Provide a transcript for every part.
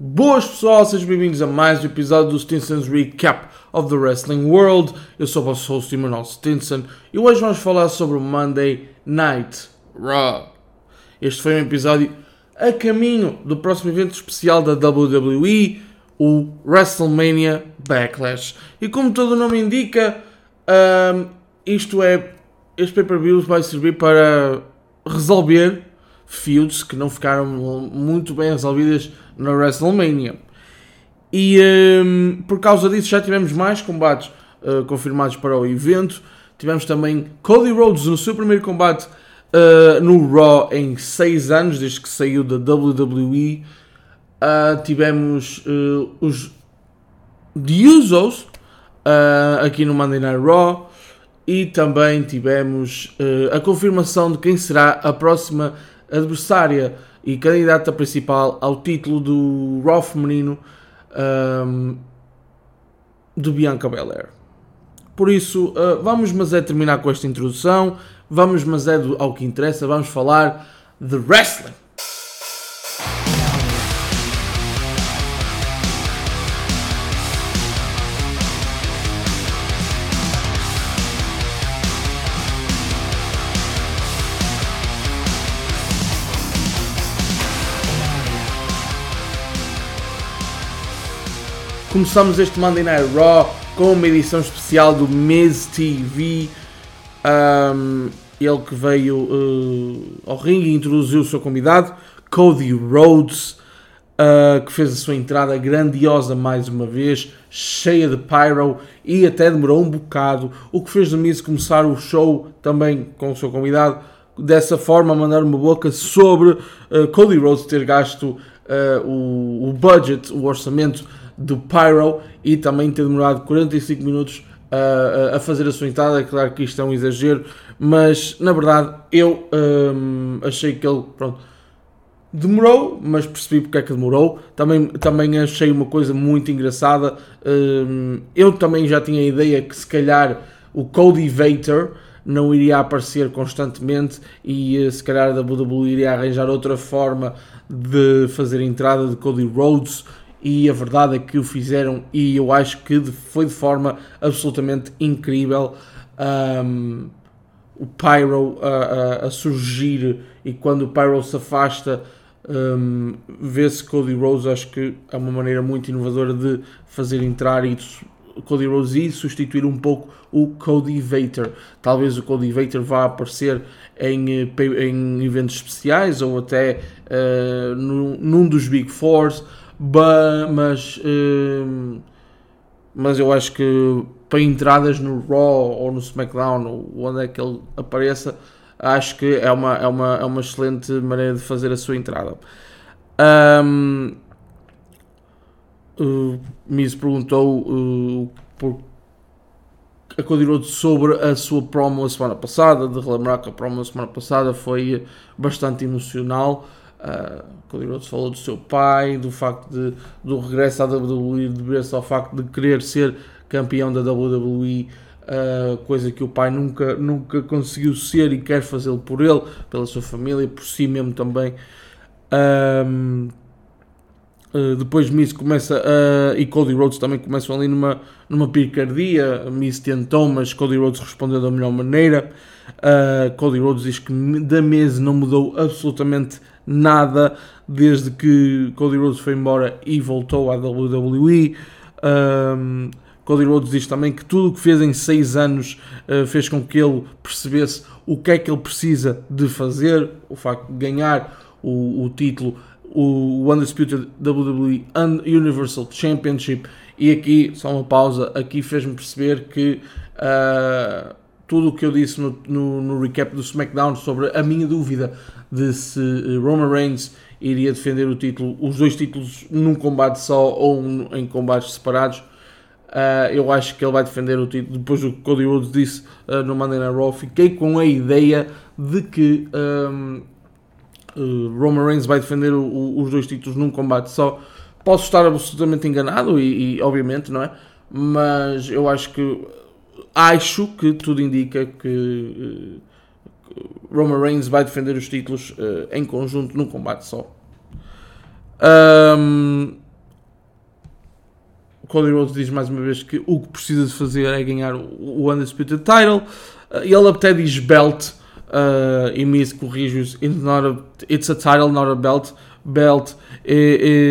Boas pessoal, sejam bem-vindos a mais um episódio do Stinson's Recap of the Wrestling World. Eu sou o vosso host Emanuel Stinson e hoje vamos falar sobre o Monday Night Raw. Este foi um episódio a caminho do próximo evento especial da WWE, o WrestleMania Backlash. E como todo o nome indica, um, isto é, este pay-per-view vai servir para resolver feuds que não ficaram muito bem resolvidas na WrestleMania. E um, por causa disso já tivemos mais combates uh, confirmados para o evento. Tivemos também Cody Rhodes no seu primeiro combate uh, no Raw em 6 anos, desde que saiu da WWE. Uh, tivemos os The Usos aqui no Monday Night Raw. E também tivemos a confirmação de quem será a próxima adversária e candidata principal ao título do Raw feminino um, do Bianca Belair. Por isso, uh, vamos mas é terminar com esta introdução, vamos mas é do, ao que interessa, vamos falar de wrestling. Começamos este Monday Night Raw com uma edição especial do Miz TV. Um, ele que veio uh, ao ringue e introduziu o seu convidado, Cody Rhodes, uh, que fez a sua entrada grandiosa mais uma vez, cheia de pyro e até demorou um bocado, o que fez do Miz começar o show também com o seu convidado, dessa forma mandar uma boca sobre uh, Cody Rhodes ter gasto o, o budget, o orçamento do Pyro e também ter demorado 45 minutos a, a fazer a sua entrada. Claro que isto é um exagero, mas na verdade eu hum, achei que ele pronto, demorou, mas percebi porque é que demorou. Também, também achei uma coisa muito engraçada. Hum, eu também já tinha a ideia que se calhar o Cody Vader não iria aparecer constantemente e eh, se calhar a WWE iria arranjar outra forma de fazer a entrada de Cody Rhodes e a verdade é que o fizeram e eu acho que foi de forma absolutamente incrível um, o Pyro a, a, a, surgir e quando o Pyro se afasta um, vê-se Cody Rose acho que é uma maneira muito inovadora de fazer entrar e Cody Rose e substituir um pouco o Cody Vader. Talvez o Cody Vader vá aparecer em, eh, em eventos especiais ou até uh, num, num dos Big Fours mas, uh, mas eu acho que para entradas no Raw ou no SmackDown, onde é que ele apareça, acho que é uma, é uma, é uma excelente maneira de fazer a sua entrada. Um, uh, Miz perguntou uh, por a Rhodes sobre a sua promo a semana passada, de relembrar que a promo a semana passada foi bastante emocional. Cody Rhodes falou do seu pai, do facto de, do regresso à WWE, dever-se ao facto de querer ser campeão da WWE, uh, coisa que o pai nunca, nunca conseguiu ser e quer fazê-lo por ele, pela sua família, por si mesmo também. Um, uh, depois Miss começa uh, e Cody Rhodes também começam ali numa, numa picardia. Miss tentou, mas Cody Rhodes respondeu da melhor maneira. Uh, Cody Rhodes diz que da mesa não mudou absolutamente nada desde que Cody Rhodes foi embora e voltou à WWE. Um, Cody Rhodes diz também que tudo o que fez em 6 anos uh, fez com que ele percebesse o que é que ele precisa de fazer, o facto de ganhar o, o título, o Undisputed WWE Universal Championship. E aqui, só uma pausa, aqui fez-me perceber que uh, tudo o que eu disse no, no, no, recap do SmackDown sobre a minha dúvida de se eh, Roman Reigns iria defender o título, os dois títulos num combate só ou em combates separados. Uh, eu acho que ele vai defender o título. Depois do que Cody Rhodes disse uh, no Monday Night Raw, fiquei com a ideia de que um, uh, Roman Reigns vai defender o, o, os dois títulos num combate só. Posso estar absolutamente enganado e, e obviamente, não é? Mas eu acho que acho que tudo indica que uh, Roman Reigns vai defender os títulos uh, em conjunto num combate só. Um, Cody Rhodes diz mais uma vez que o que precisa de fazer é ganhar o, Undisputed Title. Uh, ele até diz belt uh, e Miz corrige-os. It's, a title, not a belt. Belt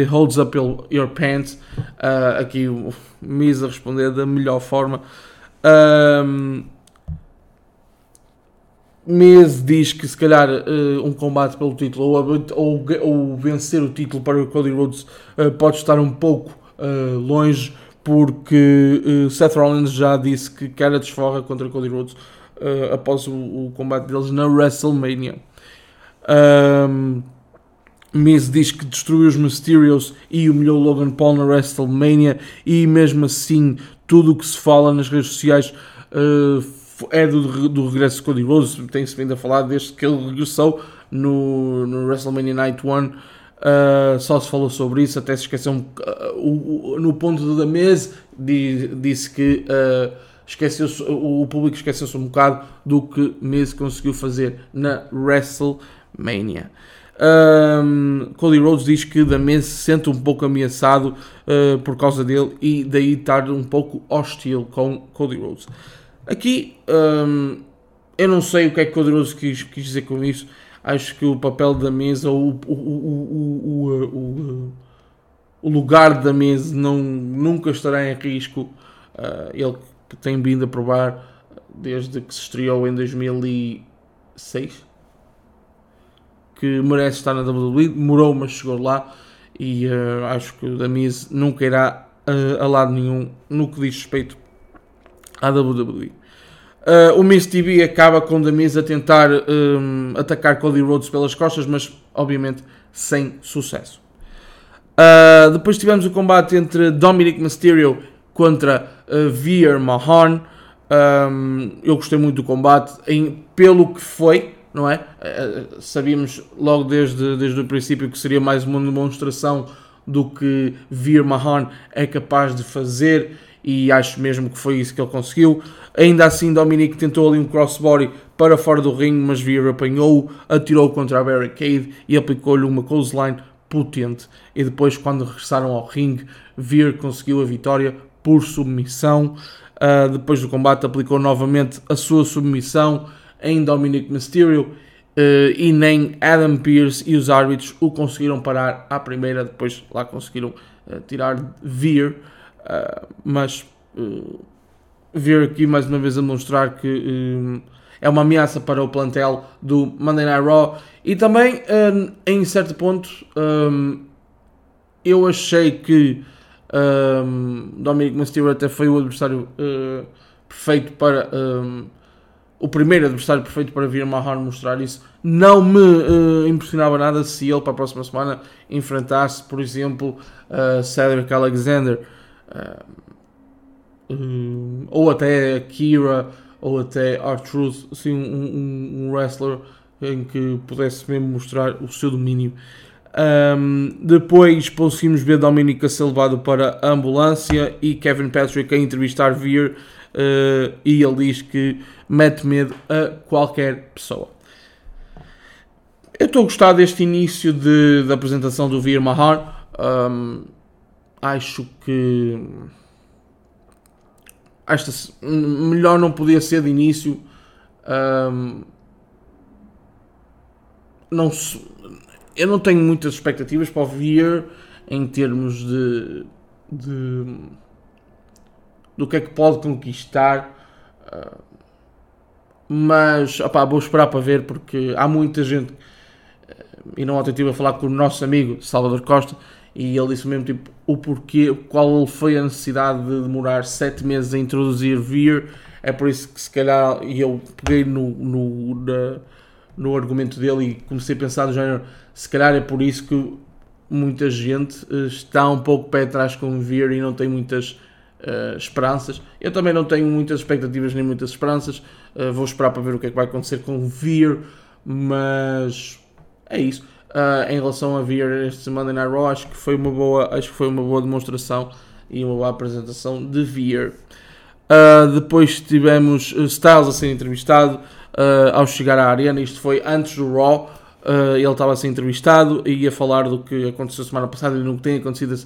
holds up your pants. Uh, aqui o Miz a responder da melhor forma. Um, Miz diz que se calhar uh, um combate pelo título ou, ou, ou, vencer o título para o Cody Rhodes uh, pode estar um pouco uh, longe porque Seth Rollins já disse que quer a desforra contra Cody Rhodes após o, o, combate deles na WrestleMania. Um, Miz diz que destruiu os Mysterios e humilhou Logan Paul na WrestleMania e mesmo assim tudo o que se fala nas redes sociais é do, do regresso de Cody Rhodes, tem-se vindo a falar desde que ele regressou no, no WrestleMania Night 1. Uh, ah, só se falou sobre isso, até se esqueceu um, uh, no ponto da mesa disse que uh, esqueceu o, o público esqueceu-se um bocado do que Miz conseguiu fazer na WrestleMania. Um, Cody Rhodes diz que da se sente um pouco ameaçado uh, por causa dele e daí estar um pouco hostil com Cody Rhodes. Aqui hum, eu não sei o que é que Poderoso quis, quis dizer com isso. Acho que o papel da mesa o, o, o, o, lugar da mesa não, nunca estará em risco. Uh, ele que tem vindo a provar desde que se estreou em 2006 que merece estar na WWE. Demorou, mas chegou lá. E uh, acho que o Damiz nunca irá uh, a lado nenhum no que diz respeito à WWE. Uh, o Miz TV acaba com Miz a tentar um, atacar Cody Rhodes pelas costas, mas obviamente sem sucesso. Uh, depois tivemos o combate entre Dominic Mysterio contra uh, Veer Mahan. Um, eu gostei muito do combate, em, pelo que foi, não é? Uh, sabíamos logo desde, desde o princípio que seria mais uma demonstração do que Veer Mahan é capaz de fazer e acho mesmo que foi isso que ele conseguiu. Ainda assim, Dominic tentou ali um crossbody para fora do ringue, mas Veer apanhou, atirou contra a barricade e aplicou-lhe uma clothesline potente. E depois, quando regressaram ao ringue, Veer conseguiu a vitória por submissão. Uh, depois do combate, aplicou novamente a sua submissão em Dominic Mysterio. Uh, e nem Adam Pearce e os árbitros o conseguiram parar à primeira, depois lá conseguiram uh, tirar Veer. Uh, mas uh, vir aqui mais uma vez a mostrar que uh, é uma ameaça para o plantel do Monday Night Raw e também em certo ponto um, eu achei que um, Dominic Mysterio até foi o adversário perfeito para um, o primeiro adversário perfeito para vir Mahar mostrar isso. Não me uh, impressionava nada se ele para a próxima semana enfrentasse, por exemplo, uh, Cedric Alexander. Uh, ou até Kira, ou até R-Truth, assim, um, um, wrestler em que pudesse mesmo mostrar o seu domínio. Um, depois conseguimos ver Dominic a ser levado para a ambulância e Kevin Patrick a entrevistar Veer uh, e ele diz que mete medo a qualquer pessoa. Eu estou a gostar deste início de, de apresentação do Veer Mahar. Um, acho que esta melhor não podia ser de início. Um, não eu não tenho muitas expectativas para o Veer em termos de, de do que é que pode conquistar. Uh, mas opá, vou esperar para ver porque há muita gente e não ontem estive a falar com o nosso amigo Salvador Costa e ele disse mesmo tipo o porquê, qual foi a necessidade de demorar 7 meses a introduzir Veer. É por isso que se calhar e eu peguei no, no, na, no argumento dele e comecei a pensar do género, se calhar é por isso que muita gente eh, está um pouco pé atrás com Veer e não tem muitas uh, esperanças. Eu também não tenho muitas expectativas nem muitas esperanças. Uh, vou esperar para ver o que é que vai acontecer com Veer, mas é isso. Uh, em relação a vir este Monday Night Raw, acho que foi uma boa, acho que foi uma boa demonstração e uma boa apresentação de Veer. Uh, depois tivemos Styles a ser entrevistado uh, ao chegar à arena. Isto foi antes do Raw. Ele estava a ser entrevistado e ia falar do que aconteceu semana passada e no que tem acontecido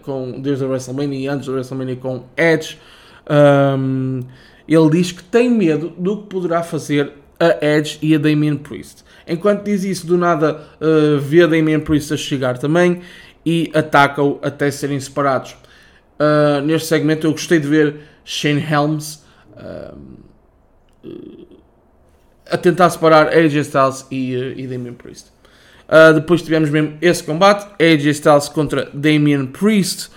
com, desde a WrestleMania e antes da WrestleMania com Edge. Um, ele diz que tem medo do que poderá fazer a Edge e a Damien Priest. Enquanto diz isso, do nada uh, vê a Damien Priest a chegar também e ataca-o até serem separados. Uh, neste segmento eu gostei de ver Shane Helms uh, a tentar separar AJ Styles e, uh, e Damien Priest. depois tivemos mesmo esse combate, AJ Styles contra Damien Priest.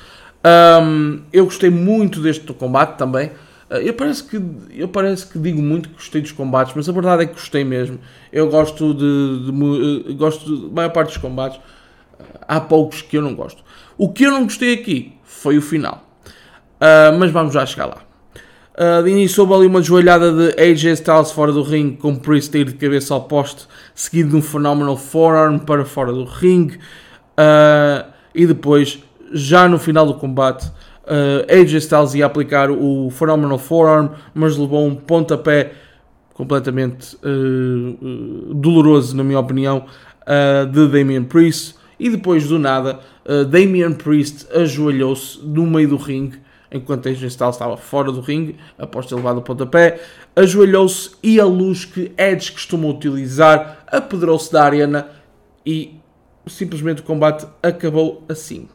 Um, eu gostei muito deste combate também. Eu parece, que, eu parece que digo muito que gostei dos combates, mas a verdade é que gostei mesmo. Eu gosto de, de, de gosto da maior parte dos combates. Há poucos que eu não gosto. O que eu não gostei aqui foi o final. Uh, mas vamos já chegar lá. Uh, de início houve ali uma joelhada de AJ Styles fora do ringue, com Priest ir de cabeça ao poste, seguido de um phenomenal forearm para fora do ringue. Uh, e depois, já no final do combate, uh, AJ Styles ia aplicar o phenomenal forearm, mas levou um pontapé completamente doloroso, na minha opinião, de Damian Priest. E depois do nada, uh, Damian Priest ajoelhou-se no meio do ringue, enquanto AJ Styles estava fora do ringue, após ter levado o pontapé, ajoelhou-se e a luz que Edge costuma utilizar apedrou-se da arena e simplesmente o combate acabou assim.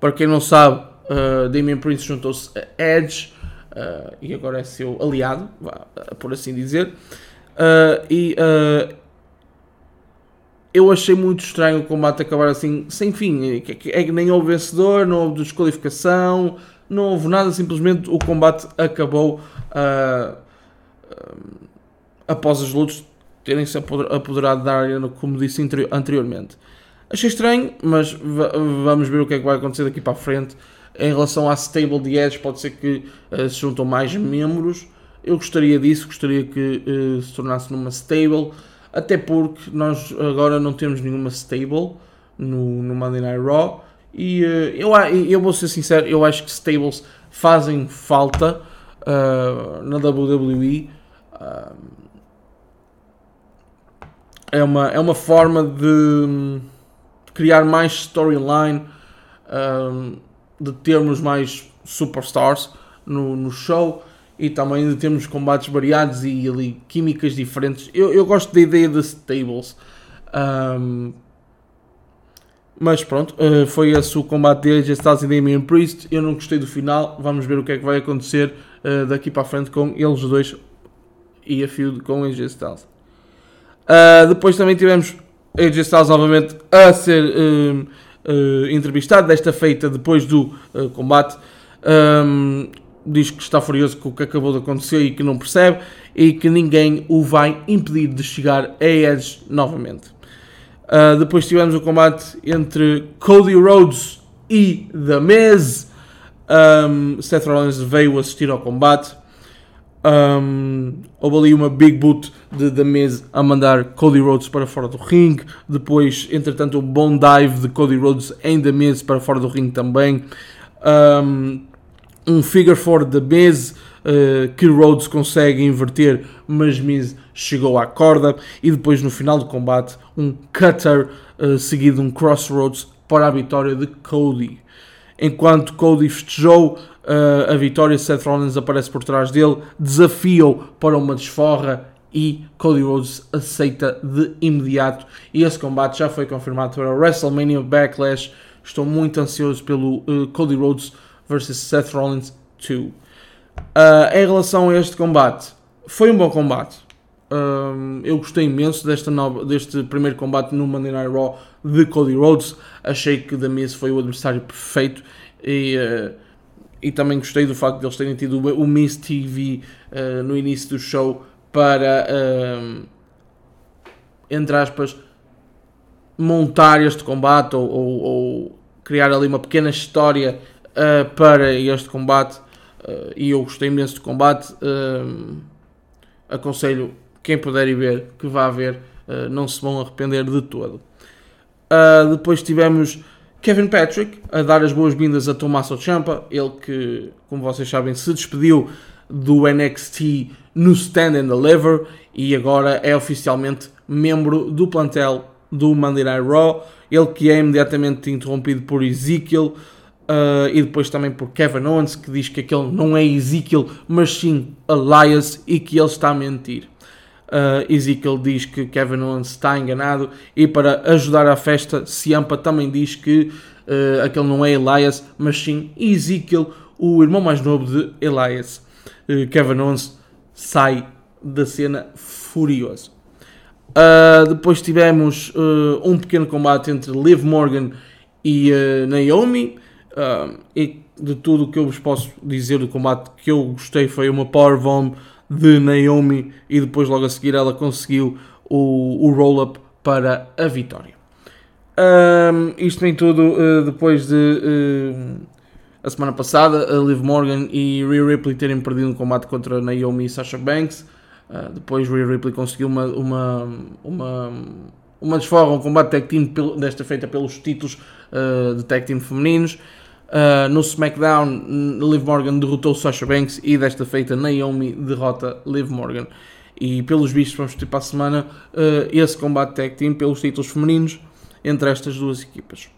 Para quem não sabe, uh, Damian Priest juntou-se a Edge uh, e agora é seu aliado, por assim dizer. Uh, e eu achei muito estranho o combate acabar assim, sem fim. É que nem houve vencedor, não houve desqualificação, não houve nada, simplesmente o combate acabou após as lutas terem-se apoderado da área, como disse anteriormente. Achei estranho, mas vamos ver o que é que vai acontecer daqui para a frente. Em relação à stable de Edge, pode ser que uh, se juntam mais membros. Eu gostaria disso, gostaria que se tornasse numa stable até porque nós agora não temos nenhuma stable no, no Monday Night Raw. E uh, eu, eu vou ser sincero, eu acho que stables fazem falta uh, na WWE. Uh, é, uma, é uma forma de criar mais storyline, de termos mais superstars no, no show e também de termos combates variados e ali químicas diferentes. Eu, eu gosto da ideia de stables. Um, mas pronto, uh, foi esse o combate de AJ Styles e Damian Priest. Eu não gostei do final. Vamos ver o que é que vai acontecer uh, daqui para a frente com eles dois e a feud com AJ Styles. Uh, depois também tivemos AJ Styles novamente a ser entrevistado, desta feita depois do combate. Um, diz que está furioso com o que acabou de acontecer e que não percebe e que ninguém o vai impedir de chegar a Edge novamente. Uh, depois tivemos o combate entre Cody Rhodes e The Miz. Um, Seth Rollins veio assistir ao combate. Um, houve ali uma big boot The Miz a mandar Cody Rhodes para fora do ringue. Depois, entretanto, um bom dive de Cody Rhodes em The Miz para fora do ringue também. Um, um figure four da Miz uh, que Rhodes consegue inverter, mas Miz chegou à corda e depois no final do combate um cutter uh, seguido de um crossroads para a vitória de Cody. Enquanto Cody festejou uh, a vitória, Seth Rollins aparece por trás dele, desafia-o para uma desforra e Cody Rhodes aceita de imediato. E esse combate já foi confirmado para o WrestleMania Backlash. Estou muito ansioso pelo uh, Cody Rhodes versus Seth Rollins 2. Uh, em relação a este combate, foi um bom combate. Um, eu gostei imenso desta nova, deste primeiro combate no Monday Night Raw de Cody Rhodes. Achei que The Miz foi o adversário perfeito e, uh, e também gostei do facto de eles terem tido o Miz TV uh, no início do show para, uh, entre aspas, montar este combate ou, ou, ou, criar ali uma pequena história uh, para este combate uh, e eu gostei imenso do combate. Uh, aconselho quem puder ir ver que vá ver, não se vão arrepender de todo. depois tivemos Kevin Patrick a dar as boas-vindas a Tommaso Ciampa, ele que, como vocês sabem, se despediu do NXT no Stand and Deliver e agora é oficialmente membro do plantel do Monday Night Raw, ele que é imediatamente interrompido por Ezekiel uh, e depois também por Kevin Owens, que diz que aquele não é Ezekiel, mas sim Elias e que ele está a mentir. Uh, Ezekiel diz que Kevin Owens está enganado e para ajudar a festa, Ciampa também diz que uh, aquele não é Elias, mas sim Ezekiel, o irmão mais novo de Elias. Uh, Kevin Owens sai da cena furioso. Depois tivemos um pequeno combate entre Liv Morgan e Naomi. e de tudo o que eu vos posso dizer do combate que eu gostei foi uma powerbomb de Naomi e depois logo a seguir ela conseguiu o, o roll-up para a vitória. isto vem tudo depois de a semana passada a Liv Morgan e Rhea Ripley terem perdido um combate contra Naomi e Sasha Banks. Uh, depois Rhea Ripley conseguiu uma, uma, uma, uma desforra, um combate tag team desta feita pelos títulos uh, de tag team femininos. Uh, no SmackDown, Liv Morgan derrotou Sasha Banks e desta feita Naomi derrota Liv Morgan. E pelos vistos vamos ter para a semana esse combate tag team pelos títulos femininos entre estas duas equipas.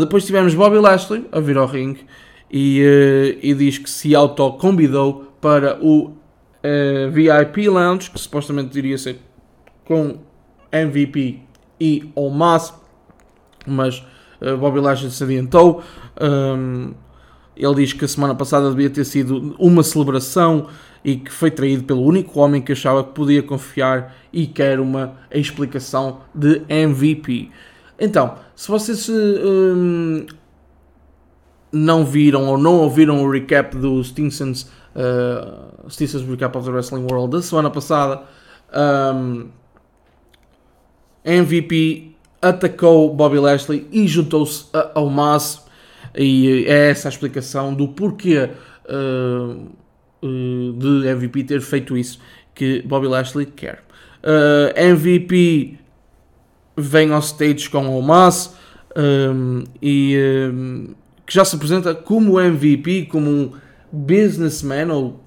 depois tivemos Bobby Lashley a vir ao ringue e, e diz que se auto-convidou para o uh, VIP Lounge, que supostamente iria ser com MVP e Omas, mas uh, Bobby Lashley se adiantou. Um, ele diz que a semana passada devia ter sido uma celebração e que foi traído pelo único homem que achava que podia confiar e quer uma explicação de MVP. Então, se vocês um, não viram ou não ouviram o recap do Stinsons uh, Stevens Recap of the Wrestling World da semana passada. Um, MVP atacou Bobby Lashley e juntou-se ao Mas e é essa a explicação do porquê uh, de MVP ter feito isso que Bobby Lashley quer. Uh, MVP vem ao stage com o Mas um, e um, que já se apresenta como MVP, como um businessman, ou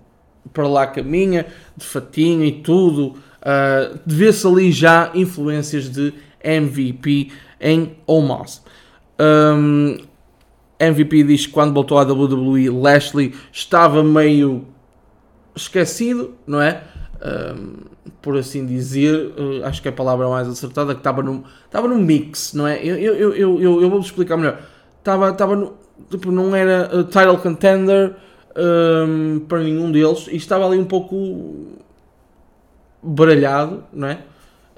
para lá caminha, de fatinho e tudo, uh, vê-se ali já influências de MVP em Omos. Um, MVP diz que quando voltou à WWE, Lashley estava meio esquecido, não é? Um, por assim dizer, uh, acho que é a palavra mais acertada, que estava no, estava no mix, não é? Eu, eu, eu, eu, eu vou explicar melhor. Estava, estava no, tipo, não era uh, title contender, um, para nenhum deles e estava ali um pouco baralhado, não é?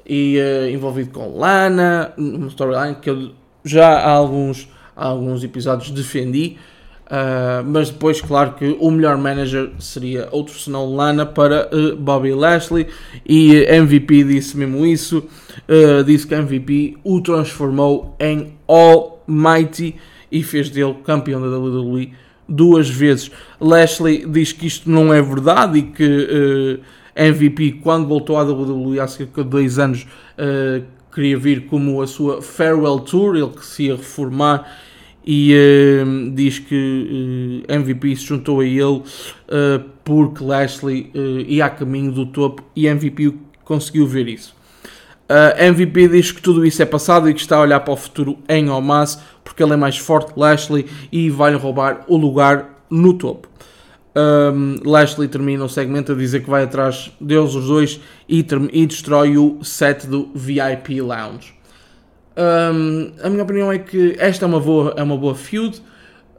E uh, envolvido com Lana, uma storyline que eu já há alguns, há alguns episódios defendi, uh, mas depois, claro que o melhor manager seria outro senão Lana para uh, Bobby Lashley e MVP disse mesmo isso, disse que MVP o transformou em Almighty e fez dele campeão da WWE duas vezes. Lashley diz que isto não é verdade e que MVP, quando voltou à WWE há cerca de dois anos, uh, queria vir como a sua farewell tour, ele que se ia reformar e uh, diz que uh, MVP se juntou a ele uh, porque Lashley ia a caminho do topo e MVP conseguiu ver isso. MVP diz que tudo isso é passado e que está a olhar para o futuro em Omas porque ele é mais forte que Lashley e vai-lhe roubar o lugar no topo. Um, Lashley termina o segmento a dizer que vai atrás deles os dois e, e destrói o set do VIP Lounge. Um, a minha opinião é que esta é uma boa, é uma boa feud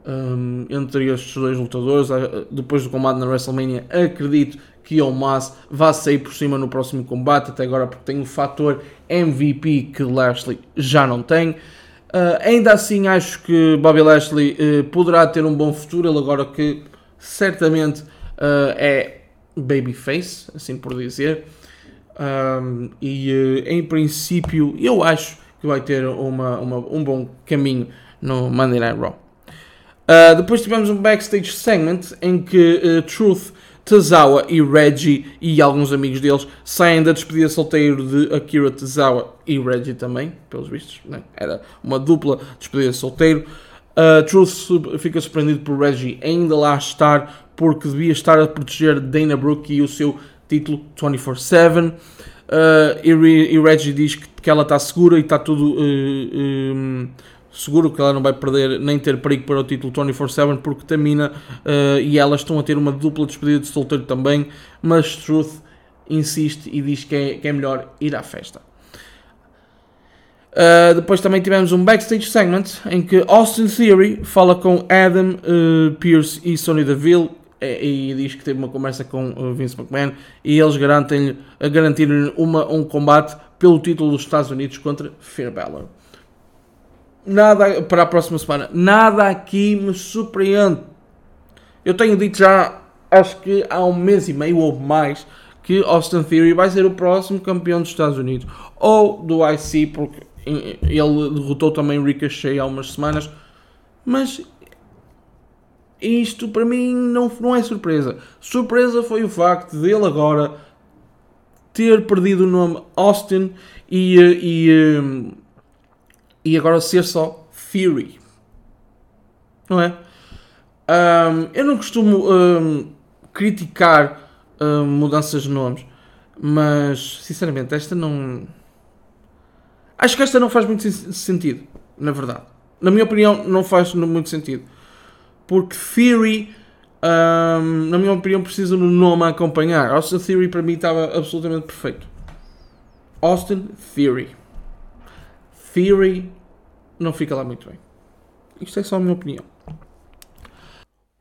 um, entre estes dois lutadores. Ah, depois do combate na WrestleMania, acredito que o Mas vá sair por cima no próximo combate, até agora porque tem o fator MVP que Lashley já não tem. Uh, ainda assim, acho que Bobby Lashley uh, poderá ter um bom futuro. Ele agora que certamente uh, é babyface, assim por dizer. Um, e em princípio, eu acho que vai ter uma, uma, um bom caminho no Monday Night Raw. depois tivemos um backstage segment em que Truth Tazawa e Reggie e alguns amigos deles saem da despedida solteiro de Akira Tazawa e Reggie também, pelos vistos, né? era uma dupla despedida solteiro. Uh, Truth fica surpreendido por Reggie ainda lá estar porque devia estar a proteger Dana Brooke e o seu título 24-7. Uh, e, e Reggie diz que, que ela está segura e está tudo uh, um, seguro, que ela não vai perder nem ter perigo para o título 24-7, porque Tamina uh, e ela estão a ter uma dupla despedida de solteiro também, mas Truth insiste e diz que é, que é melhor ir à festa. Uh, depois também tivemos um backstage segment em que Austin Theory fala com Adam uh, Pierce e Sonny Deville e, e, diz que teve uma conversa com uh, Vince McMahon e eles garantem garantiram uma, um combate pelo título dos Estados Unidos contra Finn Balor. Nada para a próxima semana. Nada aqui me surpreende. Eu tenho dito já, acho que há um mês e meio ou mais, que Austin Theory vai ser o próximo campeão dos Estados Unidos. Ou do IC, porque ele derrotou também Ricochet há umas semanas. Mas isto para mim não, não é surpresa. Surpresa foi o facto dele agora ter perdido o nome Austin e, e, e agora ser só Theory. Não é? Um, eu não costumo um, criticar um, mudanças de nomes, mas sinceramente esta não Acho que esta não faz muito sentido, na verdade. Na minha opinião, não faz muito sentido. Porque Theory, um, na minha opinião, precisa de um nome a acompanhar. Austin Theory para mim estava absolutamente perfeito. Austin Theory. Theory não fica lá muito bem. Isto é só a minha opinião.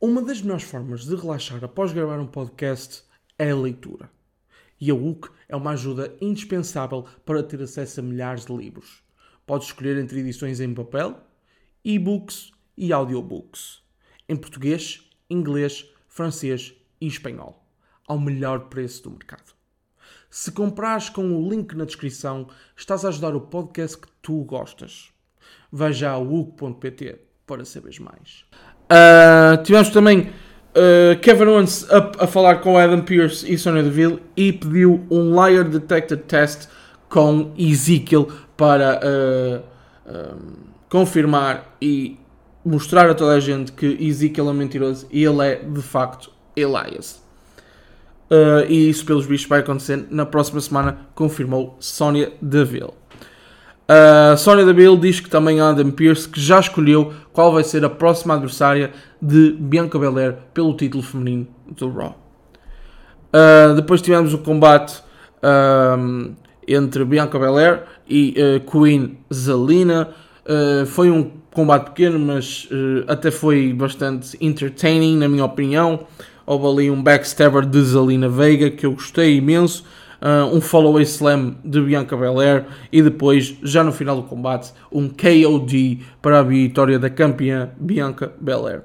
Uma das melhores formas de relaxar após gravar um podcast é a leitura. E a UC é uma ajuda indispensável para ter acesso a milhares de livros. Pode escolher entre edições em papel, e-books e audiobooks, em português, inglês, francês e espanhol, ao melhor preço do mercado. Se comprares com o link na descrição, estás a ajudar o podcast que tu gostas. Veja a UC.pt para saberes mais. Uh, tivemos também Uh, Kevin Owens a, a, falar com Adam Pearce e Sonya Deville e pediu um liar detector test com Ezekiel para uh, confirmar e mostrar a toda a gente que Ezekiel é mentiroso e ele é de facto Elias. e isso, pelos bichos, vai acontecer na próxima semana, confirmou Sonya Deville. Uh, Sonya Deville diz que também Adam Pearce que já escolheu qual vai ser a próxima adversária de Bianca Belair pelo título feminino do Raw. Uh, depois tivemos o combate uh, entre Bianca Belair e Queen Zelina. foi um combate pequeno, mas até foi bastante entertaining, na minha opinião. Houve ali um backstabber de Zelina Veiga que eu gostei imenso uh, um follow slam de Bianca Belair e depois, já no final do combate, um KOD para a vitória da campeã Bianca Belair.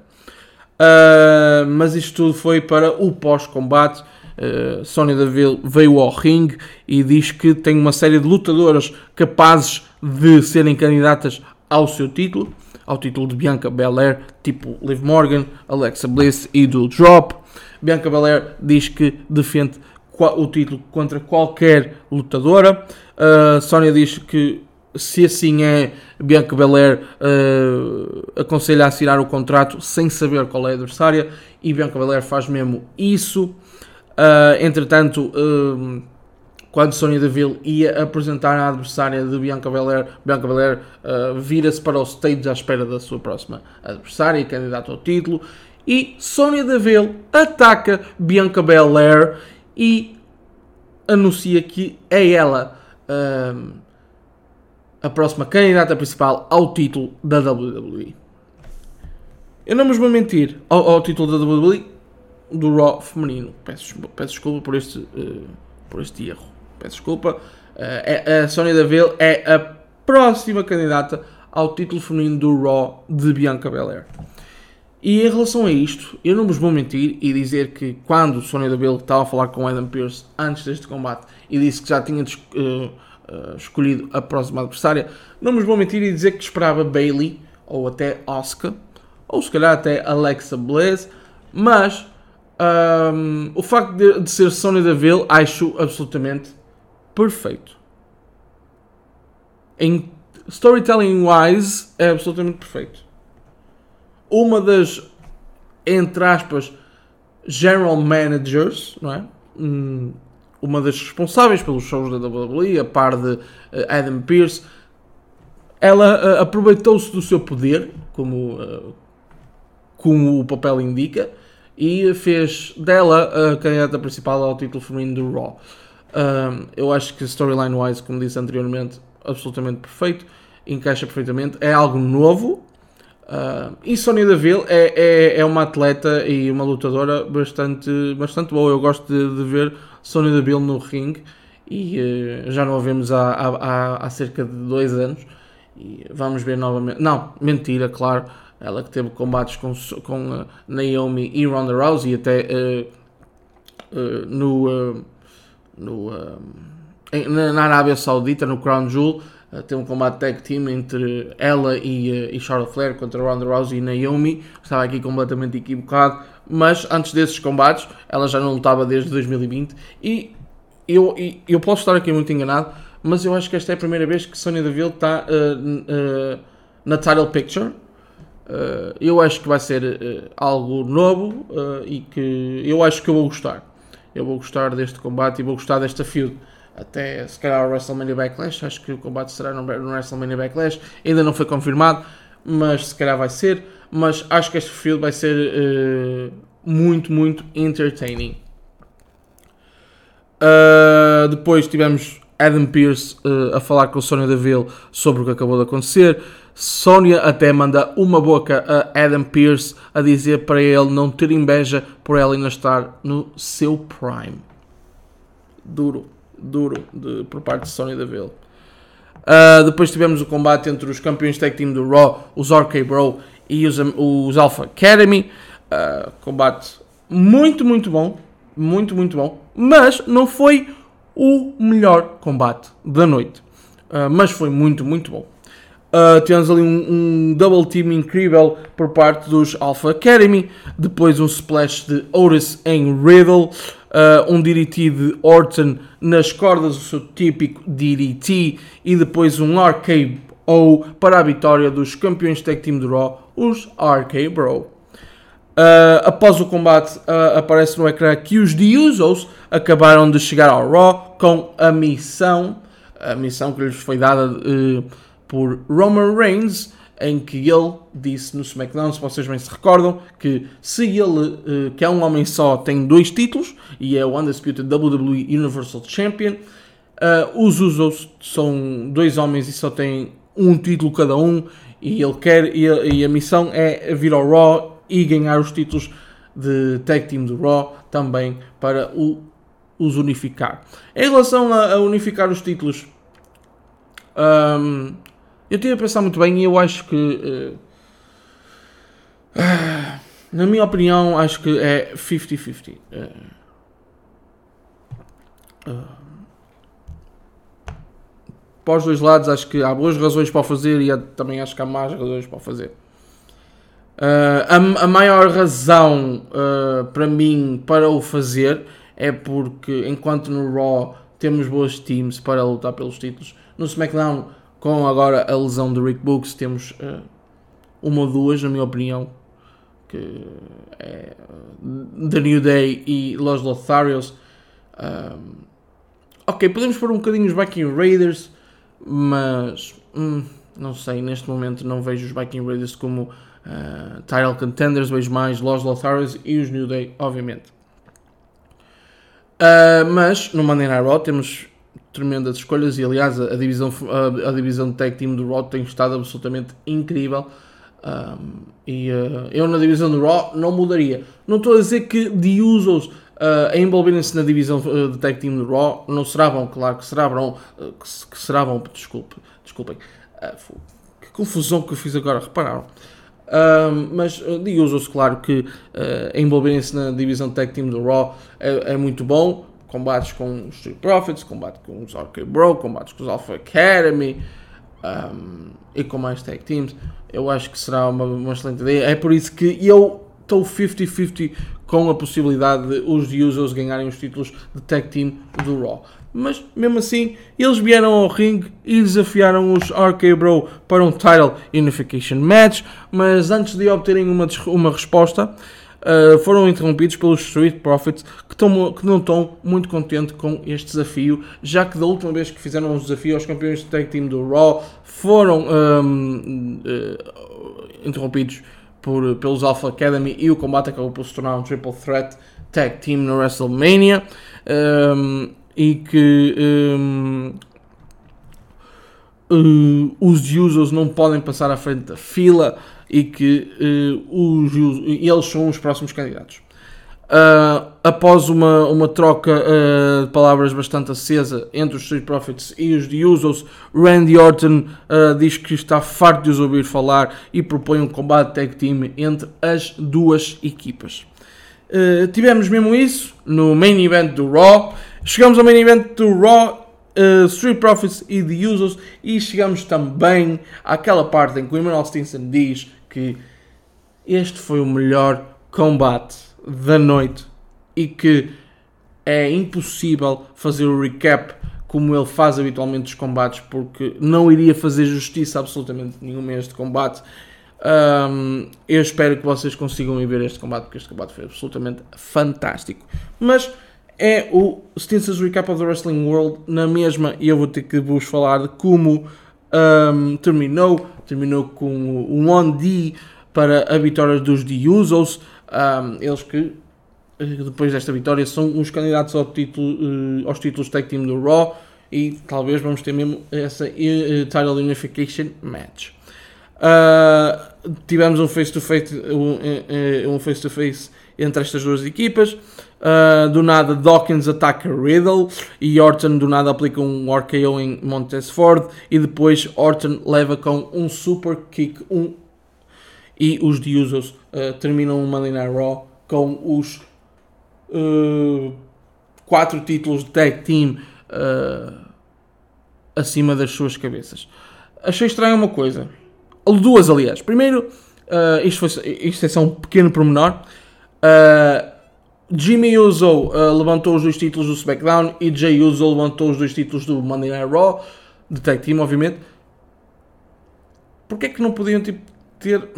Uh, mas isto tudo foi para o pós-combate. Uh, Sonya Deville veio ao ringue e diz que tem uma série de lutadoras capazes de serem candidatas ao seu título, ao título de Bianca Belair, tipo Liv Morgan, Alexa Bliss e do Drop. Bianca Belair diz que defende o título contra qualquer lutadora. Uh, Sónia diz que se assim é, Bianca Belair uh, aconselha a assinar o contrato sem saber qual é a adversária e Bianca Belair faz mesmo isso. Uh, entretanto, uh, quando Sonya Deville ia apresentar a adversária de Bianca Belair, Bianca Belair vira-se para o stage à espera da sua próxima adversária e candidata ao título. E Sonya Deville ataca Bianca Belair e anuncia que é ela um, a próxima candidata principal ao título da WWE. Eu não vos vou mentir ao, ao, título da WWE do Raw feminino. Peço, peço desculpa por este, uh, por este erro. Peço desculpa. Uh, a Sonya Deville é a próxima candidata ao título feminino do Raw de Bianca Belair. E em relação a isto, eu não vos vou mentir e dizer que quando Sonya Deville estava a falar com Adam Pearce antes deste combate e disse que já tinha uh, uh, escolhido a próxima adversária, não vos vou mentir e dizer que esperava Bailey ou até Oscar ou se calhar até Alexa Bliss, mas um, o facto de, de ser Sonya Deville acho absolutamente perfeito. Em storytelling wise é absolutamente perfeito uma das, entre aspas, general managers, não é? Hum, uma das responsáveis pelos shows da WWE, a par de uh, Adam Pearce, ela uh, aproveitou-se do seu poder, como, uh, como o papel indica, e fez dela a candidata principal ao título feminino do Raw. eu acho que storyline-wise, como disse anteriormente, absolutamente perfeito, encaixa perfeitamente, é algo novo. Uh, e Sonya Deville é, é, é uma atleta e uma lutadora bastante, bastante boa. Eu gosto de, de ver Sonya Deville no ringue e uh, já não a vemos há, há, há, cerca de dois anos. E vamos ver novamente. Não, mentira, claro. Ela que teve combates com, com uh, Naomi e Ronda Rousey até no, no, na Arábia Saudita, no Crown Jewel uh, tem um combate tag team entre ela e, uh, e Charlotte Flair contra Ronda Rousey e Naomi. Estava aqui completamente equivocado, mas antes desses combates ela já não lutava desde 2020 e eu, eu posso estar aqui muito enganado, mas eu acho que esta é a primeira vez que Sonya Deville está uh, na title picture. Eu acho que vai ser algo novo e que eu acho que eu vou gostar. Eu vou gostar deste combate e vou gostar desta feud até se calhar o WrestleMania Backlash. Acho que o combate será no, WrestleMania Backlash. Ainda não foi confirmado, mas se calhar vai ser. Mas acho que este field vai ser uh, muito, muito entertaining. Uh, depois tivemos Adam Pearce uh, a falar com Sonya Deville sobre o que acabou de acontecer. Sonya até manda uma boca a Adam Pearce a dizer para ele não ter inveja por ela ainda estar no seu prime. Duro duro de, por parte de Sony Deville. Uh, depois tivemos o combate entre os campeões tag team do Raw, os RK Bro e os, os Alpha Academy. Uh, combate muito, muito bom. Muito, muito bom. Mas não foi o melhor combate da noite. Uh, mas foi muito, muito bom. Uh, tivemos ali um, um, double team incrível por parte dos Alpha Academy. Depois um splash de Otis em Riddle. Uh, um DDT de Orton nas cordas, o seu típico DDT. E depois um RKO para a vitória dos campeões tag team de Raw, os RK Bro. Uh, após o combate, aparece no ecrã que os The Usos acabaram de chegar ao Raw com a missão. A missão que lhes foi dada por Roman Reigns, em que ele disse no SmackDown, se vocês bem se recordam, que se ele, eh, que é um homem só, tem dois títulos e é o Undisputed WWE Universal Champion. Uh, os Usos são dois homens e só têm um título cada um e ele quer e a, e a missão é vir ao Raw e ganhar os títulos de tag team do Raw também para o, os unificar. Em relação a, a unificar os títulos, um, eu tive a pensar muito bem e eu acho que. Uh, na minha opinião, acho que é 50-50. Uh, uh, para os dois lados, acho que há boas razões para o fazer e há, também acho que há más razões para o fazer. Uh, a, a, maior razão para mim para o fazer é porque enquanto no Raw temos boas teams para lutar pelos títulos, no SmackDown com agora a lesão do Rick Books, temos uh, uma ou duas, na minha opinião, que é The New Day e Los Lotharios. Um, ok, podemos pôr um bocadinho os Viking Raiders, mas hum, não sei, neste momento não vejo os Viking Raiders como uh, title contenders, vejo mais Los Lotharios e os New Day, obviamente. Uh, mas no Monday Night Raw temos tremendas escolhas e aliás a, divisão, a, a, divisão de tag team do Raw tem estado absolutamente incrível. Um, e uh, eu na divisão do Raw não mudaria. Não estou a dizer que de Usos uh, a envolverem-se na divisão uh, de tag team do Raw não será bom, claro que será bom uh, que, que será bom, desculpe, desculpem. Que confusão que eu fiz agora, repararam? Mas de Usos, claro que envolverem-se na divisão de tag team do Raw é, é muito bom combates com os Street Profits, combate com os RK Bro, combates com os Alpha Academy um, e com mais tag teams. Eu acho que será uma, uma excelente ideia. É por isso que eu estou 50-50 com a possibilidade de os Usos ganharem os títulos de tag team do Raw. Mas mesmo assim, eles vieram ao ringue e desafiaram os RK Bro para um title unification match. Mas antes de obterem uma, uma resposta, uh, foram interrompidos pelos Street Profits, que, tão, que não estão muito contentes com este desafio, já que da última vez que fizeram um desafio aos campeões de tag team do Raw, foram um, uh, interrompidos por, pelos Alpha Academy e o combate acabou por se tornar um triple threat tag team no WrestleMania. Um, e que um, uh, os users não podem passar à frente da fila e que uh, os, eles são os próximos candidatos. Uh, após uma, uma troca uh, de palavras bastante acesa entre os Street Profits e os The Usos, Randy Orton uh, diz que está farto de os ouvir falar e propõe um combate tag team entre as duas equipas. tivemos mesmo isso no main event do Raw. Chegamos ao main event do Raw Street Profits e The Usos e chegamos também àquela parte em que o Emmanuel Stinson diz que este foi o melhor combate da noite e que é impossível fazer o recap como ele faz habitualmente os combates porque não iria fazer justiça absolutamente nenhum a este combate. Um, eu espero que vocês consigam ir ver este combate porque este combate foi absolutamente fantástico. Mas é o Stinson's Recap of the Wrestling World na mesma, e eu vou ter que vos falar de como um, terminou. Terminou com um 1D para a vitória dos The Usos, um, eles que eh, depois desta vitória são os candidatos ao título, uh, aos títulos Tag Team do Raw e talvez vamos ter mesmo essa uh, Title Unification Match. Uh, tivemos um face-to-face um, um face -to -face entre estas duas equipas. Uh, do nada Dawkins ataca Riddle e Orton do nada aplica um RKO em Montez Ford e depois Orton leva com um super kick um, e os The Usos uh, terminam o Monday Night Raw com os uh, quatro títulos de tag team acima das suas cabeças. Achei estranho uma coisa, duas aliás. Primeiro, isto, foi, isto é só um pequeno pormenor. Uh, Jimmy Uso uh, levantou os dois títulos do SmackDown e Jay Uso levantou os dois títulos do Monday Night Raw, de tag team, obviamente. Porquê é que não podiam tipo, ter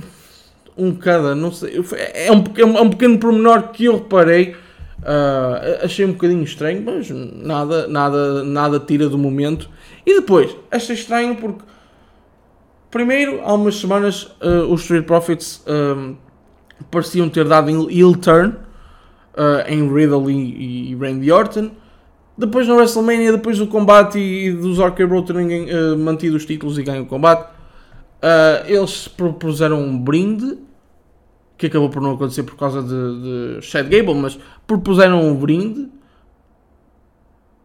um cada? Não sei. É um, é um pequeno pormenor que eu reparei. Uh, achei um bocadinho estranho, mas nada, nada, nada tira do momento. E depois, achei estranho porque, primeiro, há umas semanas, uh, os Street Profits pareciam ter dado heel turn uh, em Riddle e, e, Randy Orton. Depois no WrestleMania, depois do combate e, e dos RK Bro terem uh, mantido os títulos e ganham o combate, uh, eles propuseram um brinde que acabou por não acontecer por causa de, de Chad Gable, mas propuseram um brinde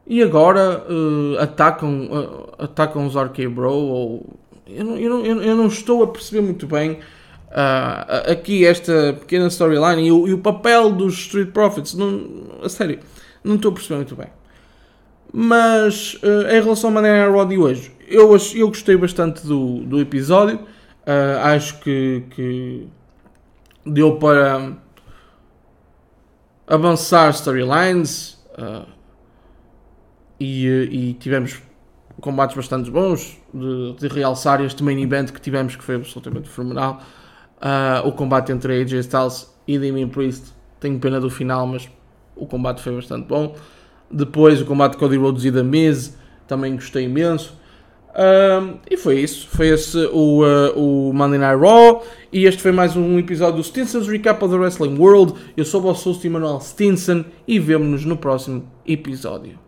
e agora uh, atacam, uh, atacam os RK Bro. Ou, eu, não, eu, não, eu não estou a perceber muito bem Uh, aqui esta pequena storyline e e o, papel dos Street Profits, não, a sério, não estou a perceber muito bem. Mas uh, em relação ao Monday Raw de hoje, eu, eu gostei bastante do, do episódio. Uh, acho que, que, deu para avançar storylines e, e, tivemos combates bastante bons de, de realçar este main event que tivemos que foi absolutamente fenomenal. Uh, o combate entre AJ Styles e Damien Priest, tenho pena do final, mas o combate foi bastante bom. Depois o combate de Cody Rhodes e da Miz, também gostei imenso. Uh, e foi isso, foi esse o, uh, o Monday Night Raw. E este foi mais um episódio do Stinson's Recap of the Wrestling World. Eu sou o vosso host Emmanuel Stinson e vemo-nos no próximo episódio.